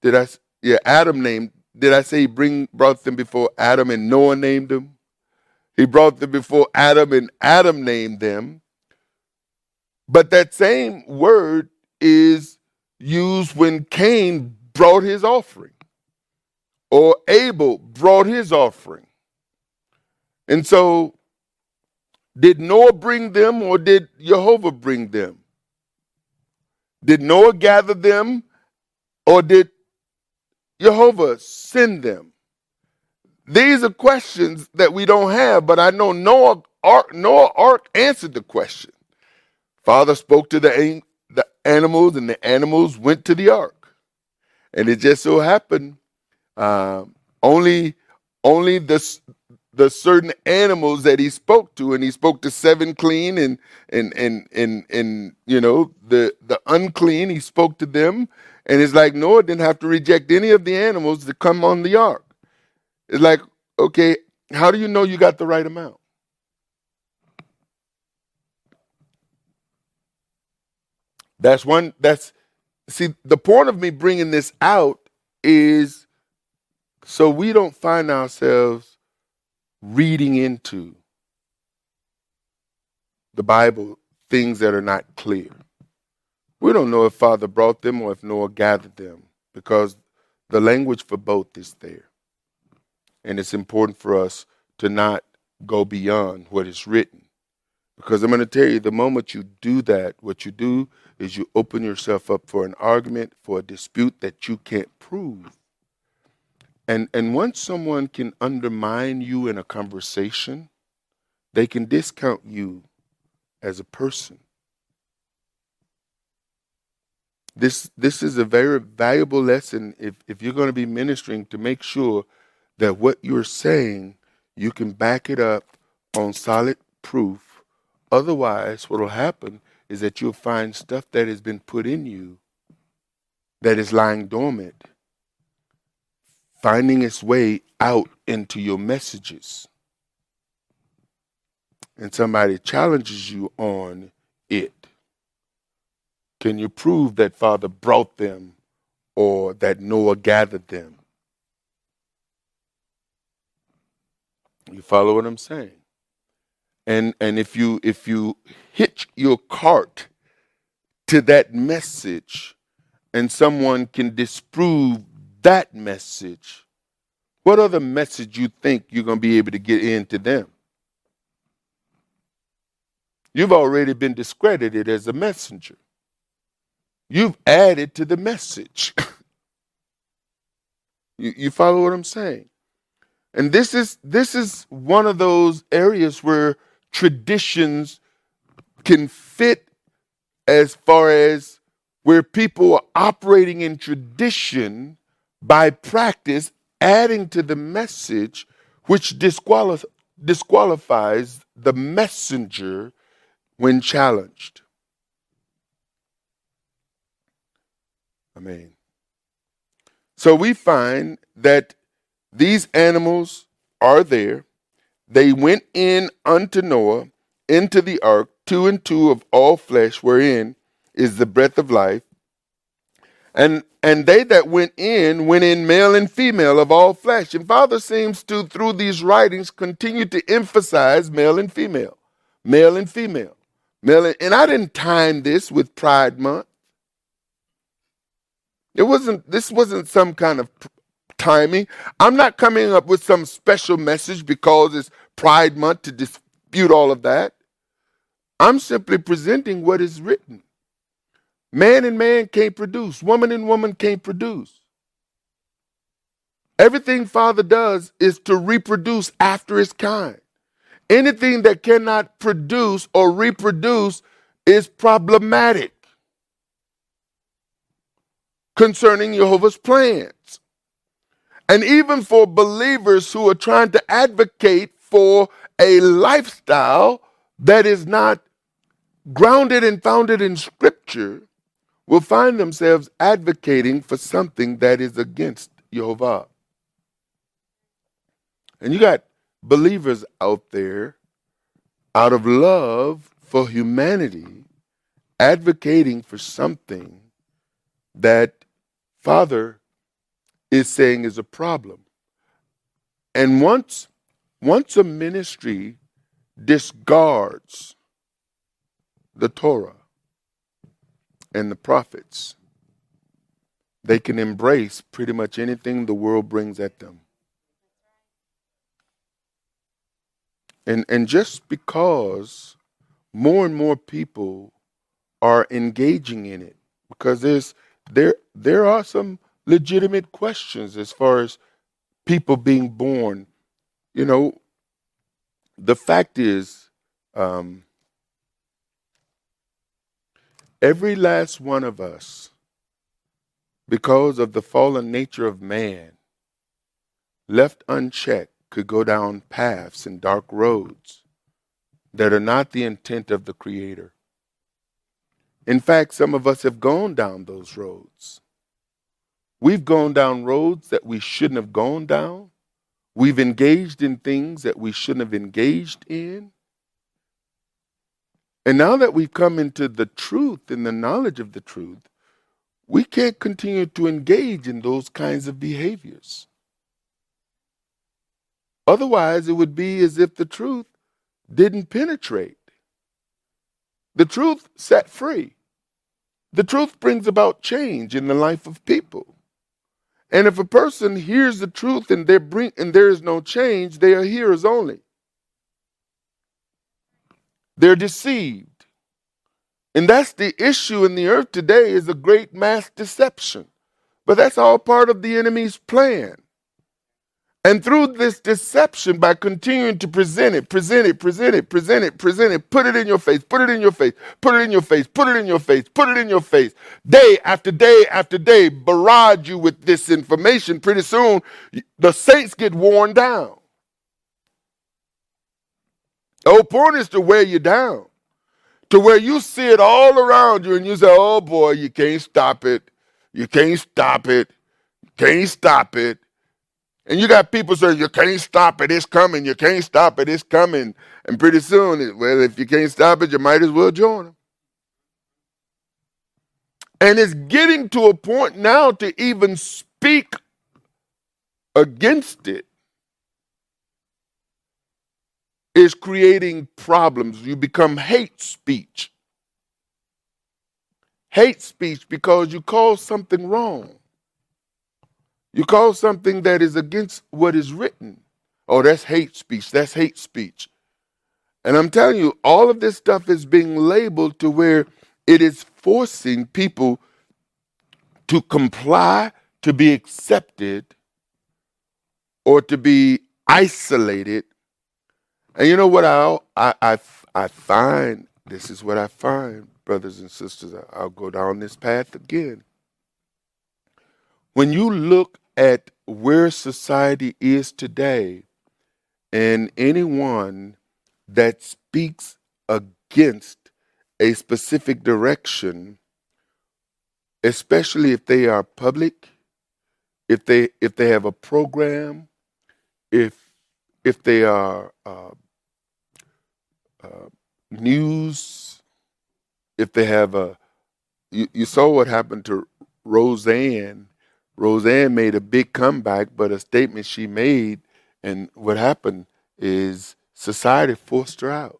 Did I? Yeah, Adam named. Did I say he bring brought them before Adam and Noah named them? He brought them before Adam and Adam named them. But that same word is used when Cain brought his offering or Abel brought his offering. And so, did Noah bring them or did Jehovah bring them? Did Noah gather them or did Jehovah send them? These are questions that we don't have, but I know Noah Ark, Noah Ark answered the question. Father spoke to the, animals, and the animals went to the ark. And it just so happened uh, only only the the certain animals that he spoke to, and he spoke to seven clean and and and and and you know the the unclean. He spoke to them, and it's like Noah didn't have to reject any of the animals to come on the ark. It's like, okay, how do you know you got the right amount? That's one. That's see the point of me bringing this out is so we don't find ourselves reading into the Bible things that are not clear. We don't know if Father brought them or if Noah gathered them because the language for both is there. And it's important for us to not go beyond what is written. Because I'm going to tell you, the moment you do that, what you do is you open yourself up for an argument, for a dispute that you can't prove. And, and once someone can undermine you in a conversation, they can discount you as a person. This, this is a very valuable lesson if, if you're going to be ministering to make sure that what you're saying, you can back it up on solid proof. Otherwise, what will happen is that you'll find stuff that has been put in you that is lying dormant, finding its way out into your messages. And somebody challenges you on it. Can you prove that Father brought them or that Noah gathered them? You follow what I'm saying? And and if you if you hitch your cart to that message and someone can disprove that message, what other message you think you're going to be able to get into them? You've already been discredited as a messenger. You've added to the message. [LAUGHS] You, you follow what I'm saying? And this is this is one of those areas where traditions can fit as far as where people are operating in tradition by practice, adding to the message, which disqualif- disqualifies the messenger when challenged. Amen. So we find that these animals are there. They went in unto Noah into the ark, two and two of all flesh, wherein is the breath of life. And and they that went in went in male and female of all flesh. And Father seems to, through these writings, continue to emphasize male and female, male and female, male. And, and I didn't time this with Pride Month. It wasn't. This wasn't some kind of timing. I'm not coming up with some special message because it's Pride Month to dispute all of that. I'm simply presenting what is written. Man and man can't produce, woman and woman can't produce. Everything Father does is to reproduce after his kind. Anything that cannot produce or reproduce is problematic concerning Jehovah's plans. And even for believers who are trying to advocate for a lifestyle that is not grounded and founded in Scripture, will find themselves advocating for something that is against Jehovah. And you got believers out there, out of love for humanity, advocating for something that Father is saying is a problem. And once, once a ministry discards the Torah and the prophets, they can embrace pretty much anything the world brings at them. And, and just because more and more people are engaging in it, because there's there there are some legitimate questions as far as people being born. You know, the fact is, um, every last one of us, because of the fallen nature of man, left unchecked, could go down paths and dark roads that are not the intent of the Creator. In fact, some of us have gone down those roads. We've gone down roads that we shouldn't have gone down. We've engaged in things that we shouldn't have engaged in. And now that we've come into the truth and the knowledge of the truth, we can't continue to engage in those kinds of behaviors. Otherwise, it would be as if the truth didn't penetrate. The truth set free. The truth brings about change in the life of people. And if a person hears the truth and, bring, and there is no change, they are hearers only. They're deceived. And that's the issue in the earth today is a great mass deception. But that's all part of the enemy's plan. And through this deception, by continuing to present it, present it, present it, present it, present it, put it in your face, put it in your face, put it in your face, put it in your face, put it in your face, day after day after day, barrage you with this information, pretty soon the saints get worn down. The whole point is to wear you down, to where you see it all around you and you say, oh boy, you can't stop it. You can't stop it. You can't stop it. And you got people saying, you can't stop it, it's coming, you can't stop it, it's coming. And pretty soon, well, if you can't stop it, you might as well join them. And it's getting to a point now to even speak against it is creating problems. You become hate speech. Hate speech because you call something wrong. You call something that is against what is written. Oh, that's hate speech. That's hate speech. And I'm telling you, all of this stuff is being labeled to where it is forcing people to comply, to be accepted or to be isolated. And you know what I, I, I, I find? This is what I find, brothers and sisters. I'll go down this path again. When you look at where society is today, and anyone that speaks against a specific direction, especially if they are public, if they if they have a program, if if they are uh, uh, news, if they have a, you, you saw what happened to Roseanne. Roseanne made a big comeback, but a statement she made, and what happened is society forced her out.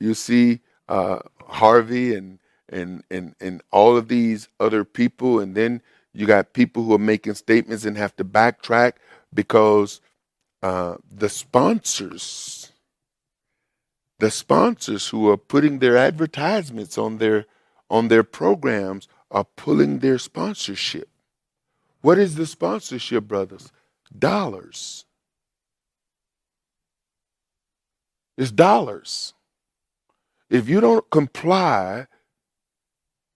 You see uh, Harvey and and and and all of these other people, and then you got people who are making statements and have to backtrack because uh, the sponsors, the sponsors who are putting their advertisements on their on their programs are pulling their sponsorship. What is the sponsorship, brothers? Dollars. It's dollars. If you don't comply,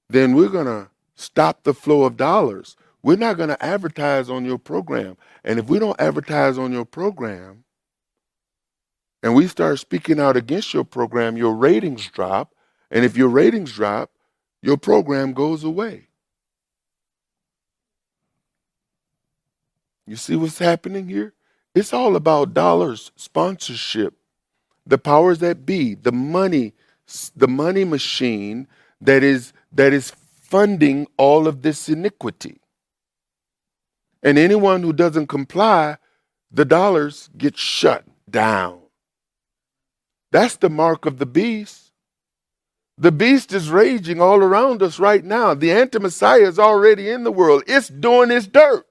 then we're going to stop the flow of dollars. We're not going to advertise on your program. And if we don't advertise on your program and we start speaking out against your program, your ratings drop. And if your ratings drop, your program goes away. You see what's happening here? It's all about dollars, sponsorship, the powers that be, the money, the money machine that is that is funding all of this iniquity. And anyone who doesn't comply, the dollars get shut down. That's the mark of the beast. The beast is raging all around us right now. The anti Messiah is already in the world, it's doing its dirt.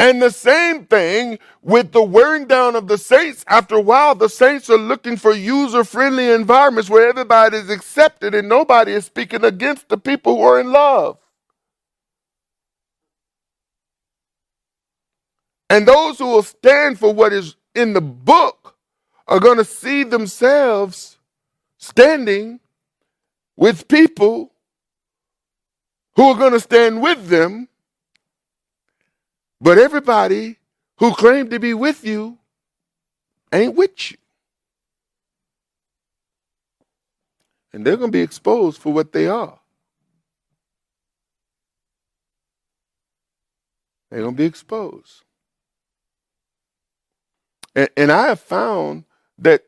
And the same thing with the wearing down of the saints. After a while, the saints are looking for user friendly environments where everybody is accepted and nobody is speaking against the people who are in love. And those who will stand for what is in the book are going to see themselves standing with people who are going to stand with them but everybody who claimed to be with you ain't with you. And they're going to be exposed for what they are. They're going to be exposed. And, and I have found that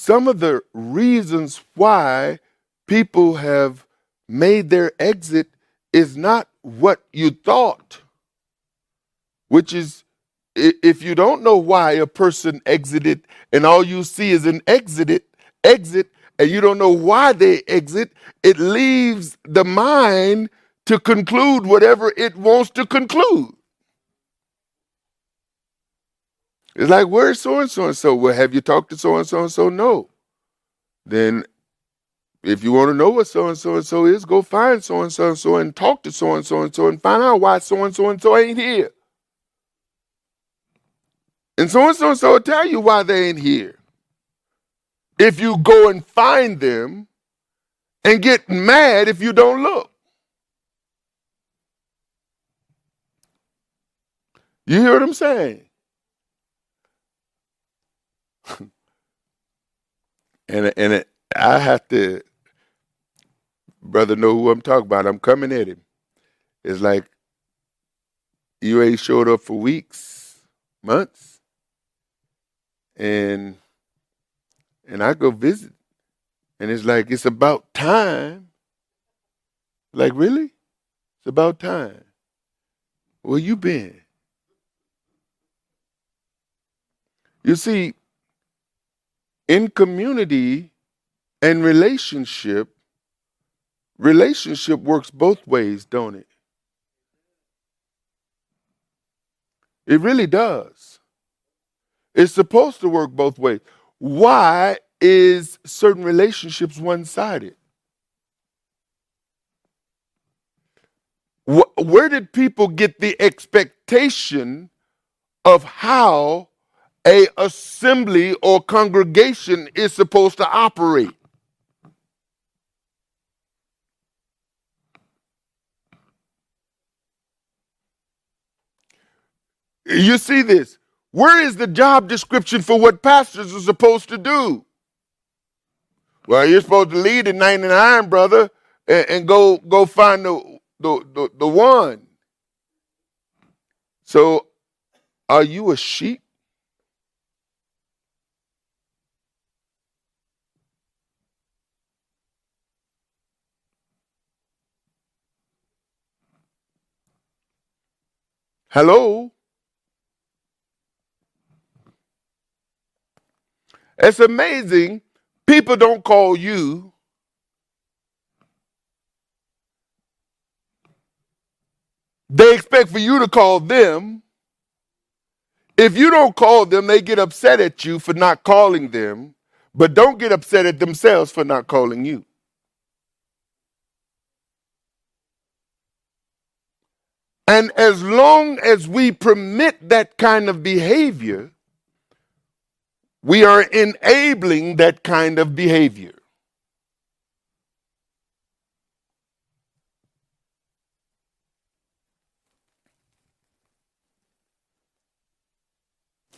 some of the reasons why people have made their exit is not what you thought which is if you don't know why a person exited and all you see is an exited exit and you don't know why they exit it leaves the mind to conclude whatever it wants to conclude it's like where's so and so and so well have you talked to so and so and so no then if you want to know what so and so and so is go find so and so and so and talk to so and so and so and find out why so and so and so ain't here and so and so and so will tell you why they ain't here. If you go and find them and get mad if you don't look. You hear what I'm saying? And and it, I have to, brother, know who I'm talking about. I'm coming at him. It's like you ain't showed up for weeks, months and and I go visit, and it's like it's about time. Like really, it's about time. Where you been? You see, in community and relationship, relationship works both ways, don't it? It really does. It's supposed to work both ways. Why is certain relationships one sided? Where did people get the expectation of how a assembly or congregation is supposed to operate? You see this? Where is the job description for what pastors are supposed to do? Well, you're supposed to lead in 99, brother, and, and go go find the, the the the one. So, are you a sheep? Hello? It's amazing. People don't call you. They expect for you to call them. If you don't call them, they get upset at you for not calling them, but don't get upset at themselves for not calling you. And as long as we permit that kind of behavior, we are enabling that kind of behavior.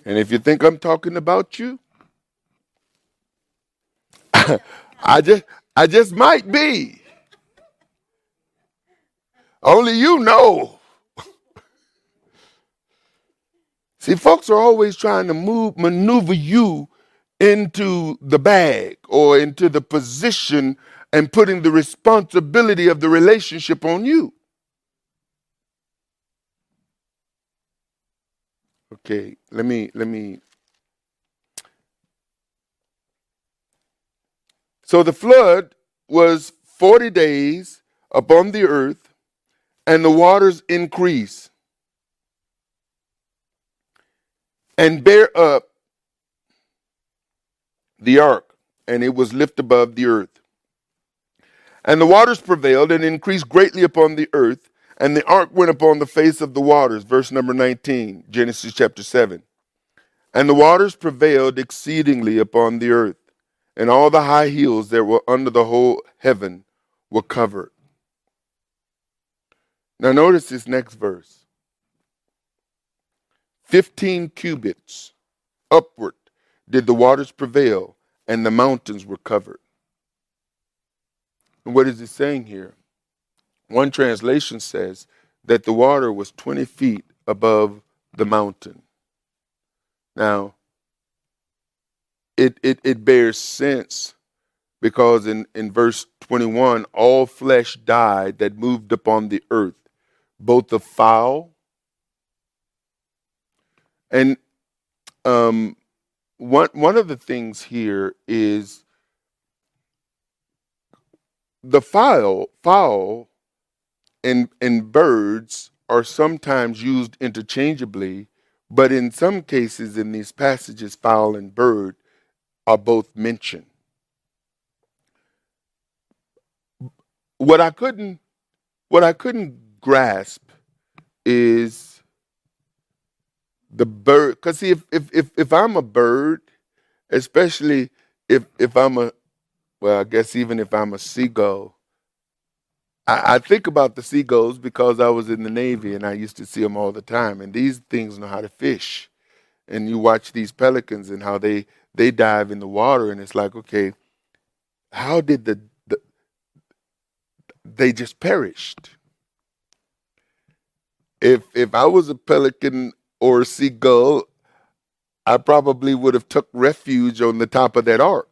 And if you think I'm talking about you, [LAUGHS] I just I just might be. Only you know. See, folks are always trying to move maneuver you into the bag or into the position and putting the responsibility of the relationship on you. Okay, let me let me So the flood was 40 days upon the earth and the waters increased and bear up the ark and it was lifted above the earth. And the waters prevailed and increased greatly upon the earth and the ark went upon the face of the waters, verse number 19, Genesis chapter 7. And the waters prevailed exceedingly upon the earth, and all the high hills that were under the whole heaven were covered. Now, notice this next verse 15 cubits upward did the waters prevail, and the mountains were covered. And what is it saying here? One translation says that the water was 20 feet above the mountain. Now, it, it, it bears sense because in, in verse 21, all flesh died that moved upon the earth, both the fowl and um, one, one of the things here is the fowl, fowl and, and birds are sometimes used interchangeably, but in some cases in these passages, fowl and bird are both mentioned. What I couldn't what I couldn't grasp is the bird because see if, if if if I'm a bird, especially if if I'm a well, I guess even if I'm a seagull, I, I think about the seagulls because I was in the Navy and I used to see them all the time. And these things know how to fish. And you watch these pelicans and how they, they dive in the water, and it's like, okay, how did the, the they just perished? If if I was a pelican or seagull, I probably would have took refuge on the top of that ark.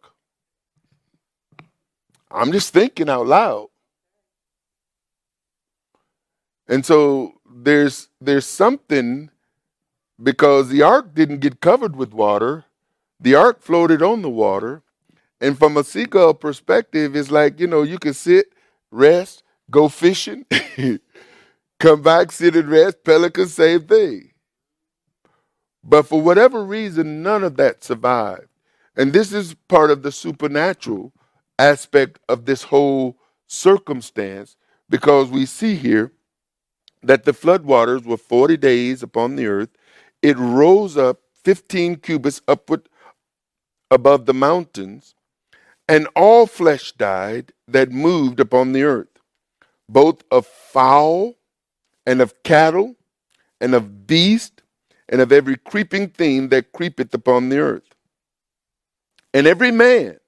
I'm just thinking out loud. And so there's there's something because the ark didn't get covered with water. The ark floated on the water. And from a seagull perspective, it's like, you know, you can sit, rest, go fishing, [LAUGHS] come back, sit and rest, pelican, same thing. But for whatever reason, none of that survived. And this is part of the supernatural aspect of this whole circumstance because we see here that the floodwaters were 40 days upon the earth, it rose up 15 cubits upward above the mountains, and all flesh died that moved upon the earth, both of fowl and of cattle and of beast and of every creeping thing that creepeth upon the earth. And every man,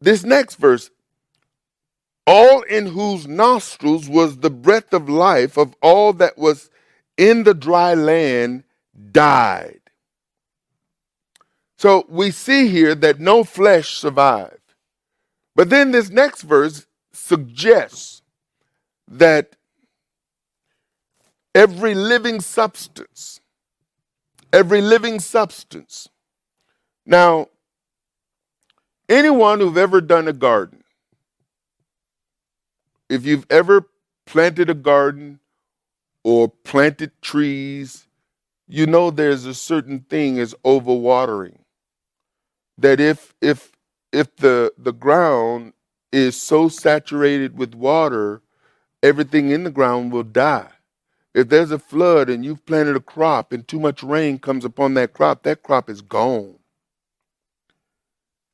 this next verse, all in whose nostrils was the breath of life of all that was in the dry land died. So we see here that no flesh survived. But then this next verse suggests that every living substance, every living substance. Now, anyone who've ever done a garden, if you've ever planted a garden or planted trees, you know there's a certain thing as overwatering. That if if if the the ground is so saturated with water, everything in the ground will die. If there's a flood and you've planted a crop and too much rain comes upon that crop, that crop is gone.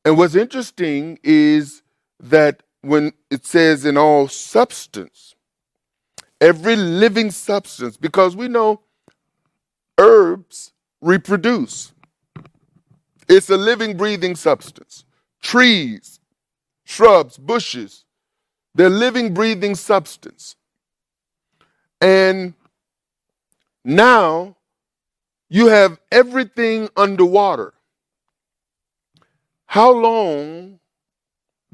And what's interesting is that when it says in all substance, every living substance, because we know herbs reproduce, it's a living, breathing substance. Trees, shrubs, bushes, they're living, breathing substance. And now you have everything underwater. How long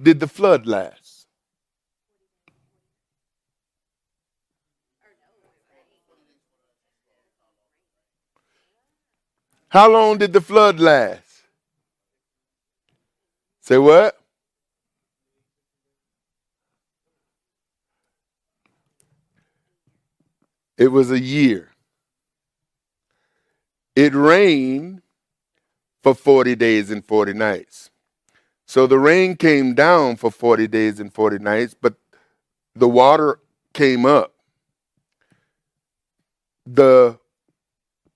did the flood last? How long did the flood last? Say what? It was a year. It rained for 40 days and 40 nights. So the rain came down for 40 days and 40 nights, but the water came up. The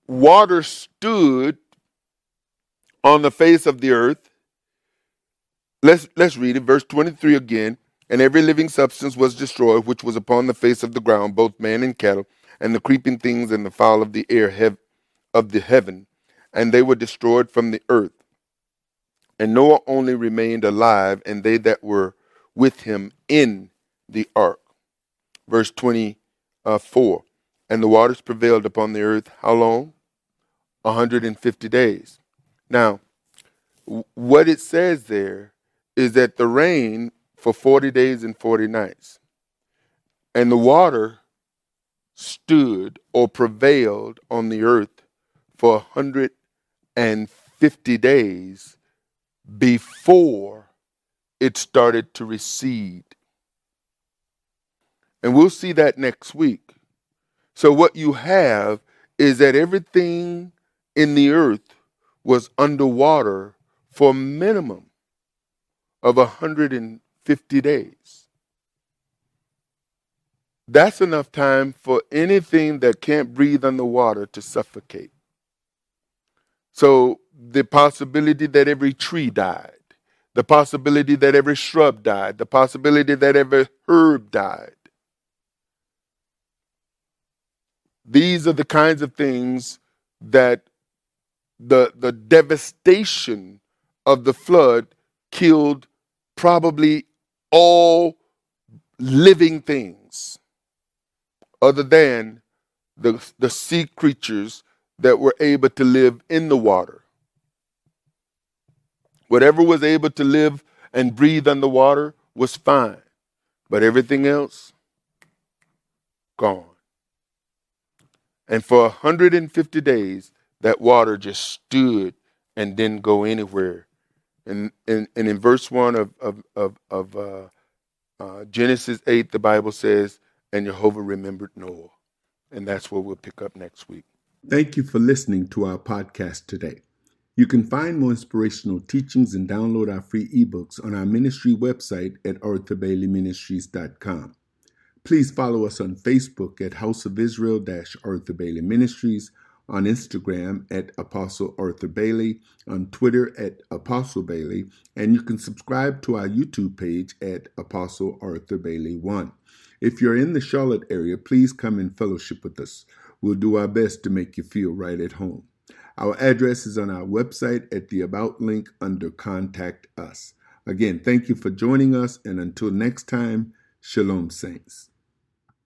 water stood on the face of the earth. Let's, let's read it, verse 23 again. And every living substance was destroyed, which was upon the face of the ground, both man and cattle, and the creeping things and the fowl of the air, hev- of the heaven, and they were destroyed from the earth. And Noah only remained alive, and they that were with him in the ark. Verse 24 And the waters prevailed upon the earth, how long? 150 days. Now, what it says there is that the rain for 40 days and 40 nights, and the water stood or prevailed on the earth for 150 days before it started to recede. And we'll see that next week. So, what you have is that everything in the earth was underwater for a minimum of 150 days. That's enough time for anything that can't breathe underwater to suffocate. So the possibility that every tree died, the possibility that every shrub died, the possibility that every herb died. These are the kinds of things that the, the devastation of the flood killed probably all living things other than the, the sea creatures that were able to live in the water. Whatever was able to live and breathe on the water was fine, but everything else, gone. And for 150 days, that water just stood and didn't go anywhere. And, and, and in verse 1 of, of, of, of uh, uh, Genesis 8, the Bible says, And Jehovah remembered Noah. And that's what we'll pick up next week. Thank you for listening to our podcast today. You can find more inspirational teachings and download our free ebooks on our ministry website at arthurbaileyministries.com. Please follow us on Facebook at House of Israel Arthur Bailey Ministries, on Instagram at Apostle Arthur Bailey, on Twitter at Apostle Bailey, and you can subscribe to our YouTube page at Apostle Arthur Bailey 1. If you're in the Charlotte area, please come and fellowship with us. We'll do our best to make you feel right at home. Our address is on our website at the About link under Contact Us. Again, thank you for joining us, and until next time, Shalom, Saints.